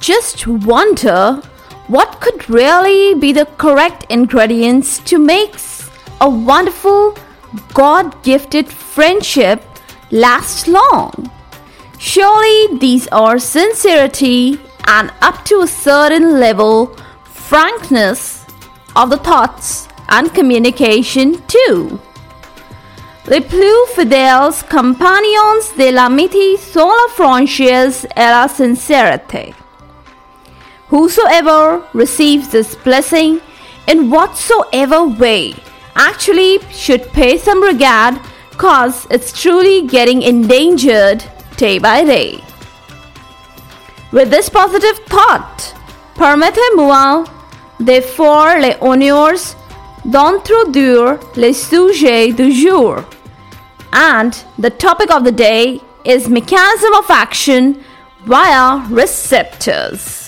just wonder what could really be the correct ingredients to make a wonderful, God gifted friendship last long. Surely these are sincerity and up to a certain level, frankness of the thoughts and communication too. Les plus fidèles compagnons de l'amitié sont la franchise et la sincérité. Whosoever receives this blessing in whatsoever way actually should pay some regard cause it's truly getting endangered day by day. With this positive thought, permettez-moi faire les honneurs d'introduire le sujet du jour. And the topic of the day is mechanism of action via receptors.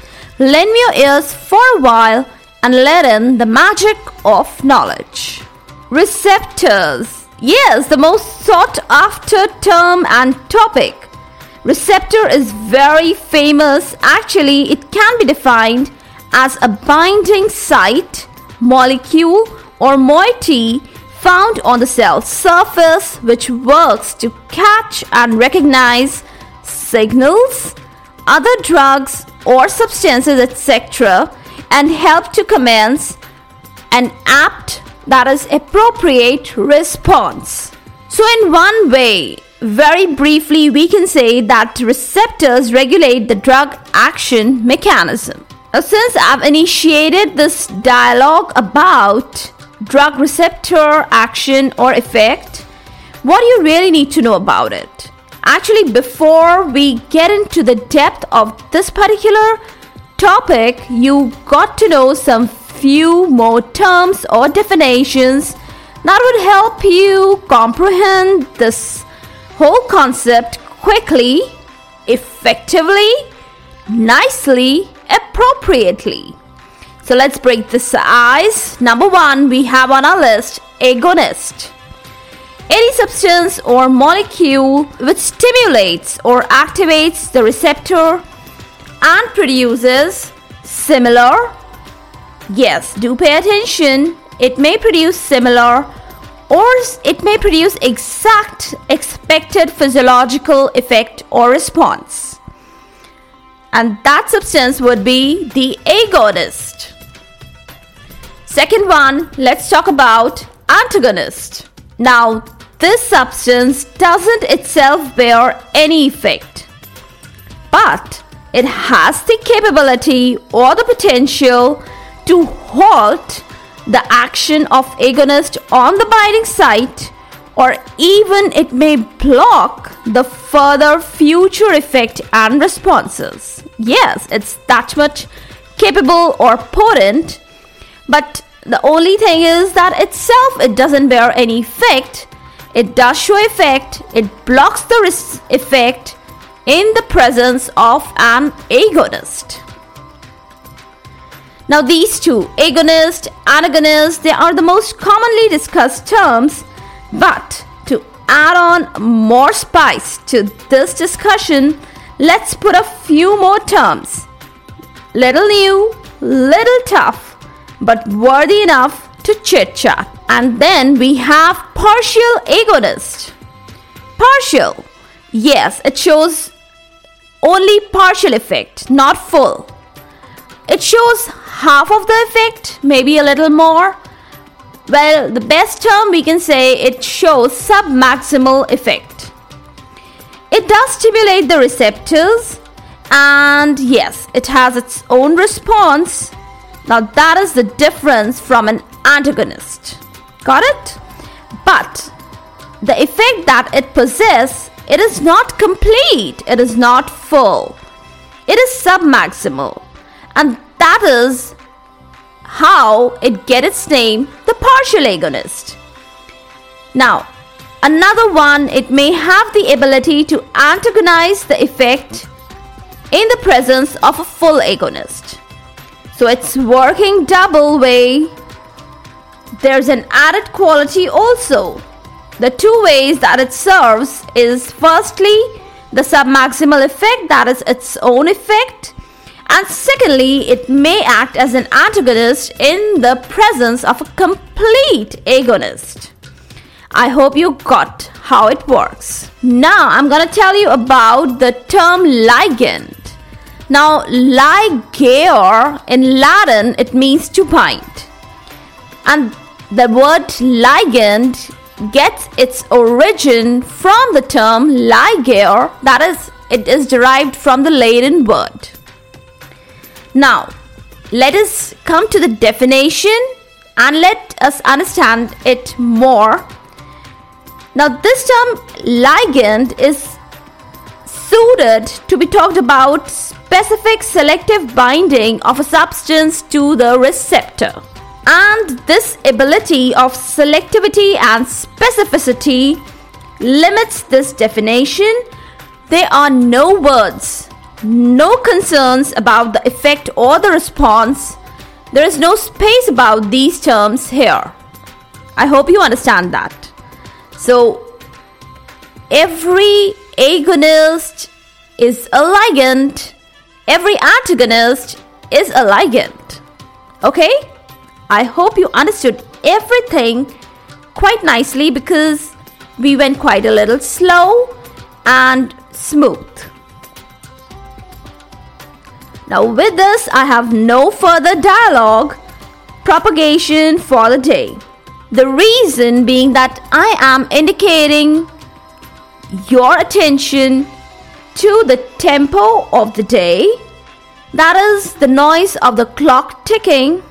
Lend me your ears for a while and let in the magic of knowledge. Receptors. Yes, the most sought after term and topic. Receptor is very famous. Actually, it can be defined as a binding site, molecule, or moiety found on the cell surface which works to catch and recognize signals, other drugs, or substances, etc., and help to commence an apt, that is, appropriate response. So, in one way, very briefly, we can say that receptors regulate the drug action mechanism. Since I've initiated this dialogue about drug receptor action or effect, what do you really need to know about it? Actually, before we get into the depth of this particular topic, you got to know some few more terms or definitions that would help you comprehend this whole concept quickly, effectively, nicely, appropriately. So let's break this ice. Number one, we have on our list agonist any substance or molecule which stimulates or activates the receptor and produces similar yes do pay attention it may produce similar or it may produce exact expected physiological effect or response. And that substance would be the agonist. Second one let's talk about antagonist now this substance doesn't itself bear any effect, but it has the capability or the potential to halt the action of agonist on the binding site or even it may block the further future effect and responses. Yes, it's that much capable or potent, but the only thing is that itself it doesn't bear any effect it does show effect, it blocks the effect in the presence of an agonist. Now, these two, agonist, antagonist, they are the most commonly discussed terms, but to add on more spice to this discussion, let's put a few more terms. Little new, little tough, but worthy enough to chit chat. And then we have partial agonist. Partial. Yes, it shows only partial effect, not full. It shows half of the effect, maybe a little more. Well, the best term we can say it shows submaximal effect. It does stimulate the receptors, and yes, it has its own response. Now, that is the difference from an antagonist. Got it? But the effect that it possesses, it is not complete, it is not full. It is submaximal. and that is how it get its name, the partial agonist. Now, another one, it may have the ability to antagonize the effect in the presence of a full agonist. So it's working double way. There's an added quality also. The two ways that it serves is firstly the submaximal effect that is its own effect and secondly it may act as an antagonist in the presence of a complete agonist. I hope you got how it works. Now I'm to tell you about the term ligand. Now, ligare in Latin it means to bind, and the word ligand gets its origin from the term ligare, that is, it is derived from the Latin word. Now, let us come to the definition and let us understand it more. Now, this term ligand is suited to be talked about specific selective binding of a substance to the receptor. And this ability of selectivity and specificity limits this definition. There are no words, no concerns about the effect or the response. There is no space about these terms here. I hope you understand that. So, every agonist is a ligand, every antagonist is a ligand. Okay? I hope you understood everything quite nicely because we went quite a little slow and smooth. Now, with this, I have no further dialogue propagation for the day. The reason being that I am indicating your attention to the tempo of the day, that is the noise of the clock ticking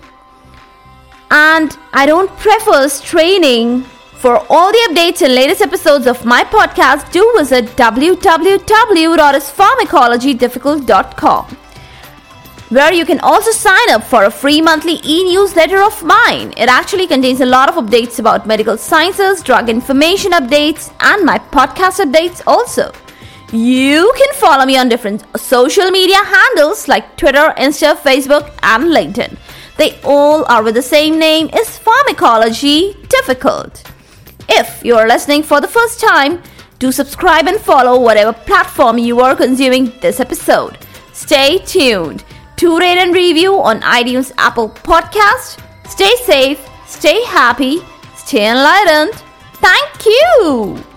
and I don't prefer straining. For all the updates and latest episodes of my podcast, do visit www.ispharmacologydifficult.com where you can also sign up for a free monthly e-newsletter of mine. It actually contains a lot of updates about medical sciences, drug information updates, and my podcast updates also. You can follow me on different social media handles like Twitter, Insta, Facebook, and LinkedIn. They all are with the same name is Pharmacology Difficult. If you are listening for the first time, do subscribe and follow whatever platform you are consuming this episode. Stay tuned. To rate and review on iTunes Apple Podcast. Stay safe, stay happy, stay enlightened. Thank you.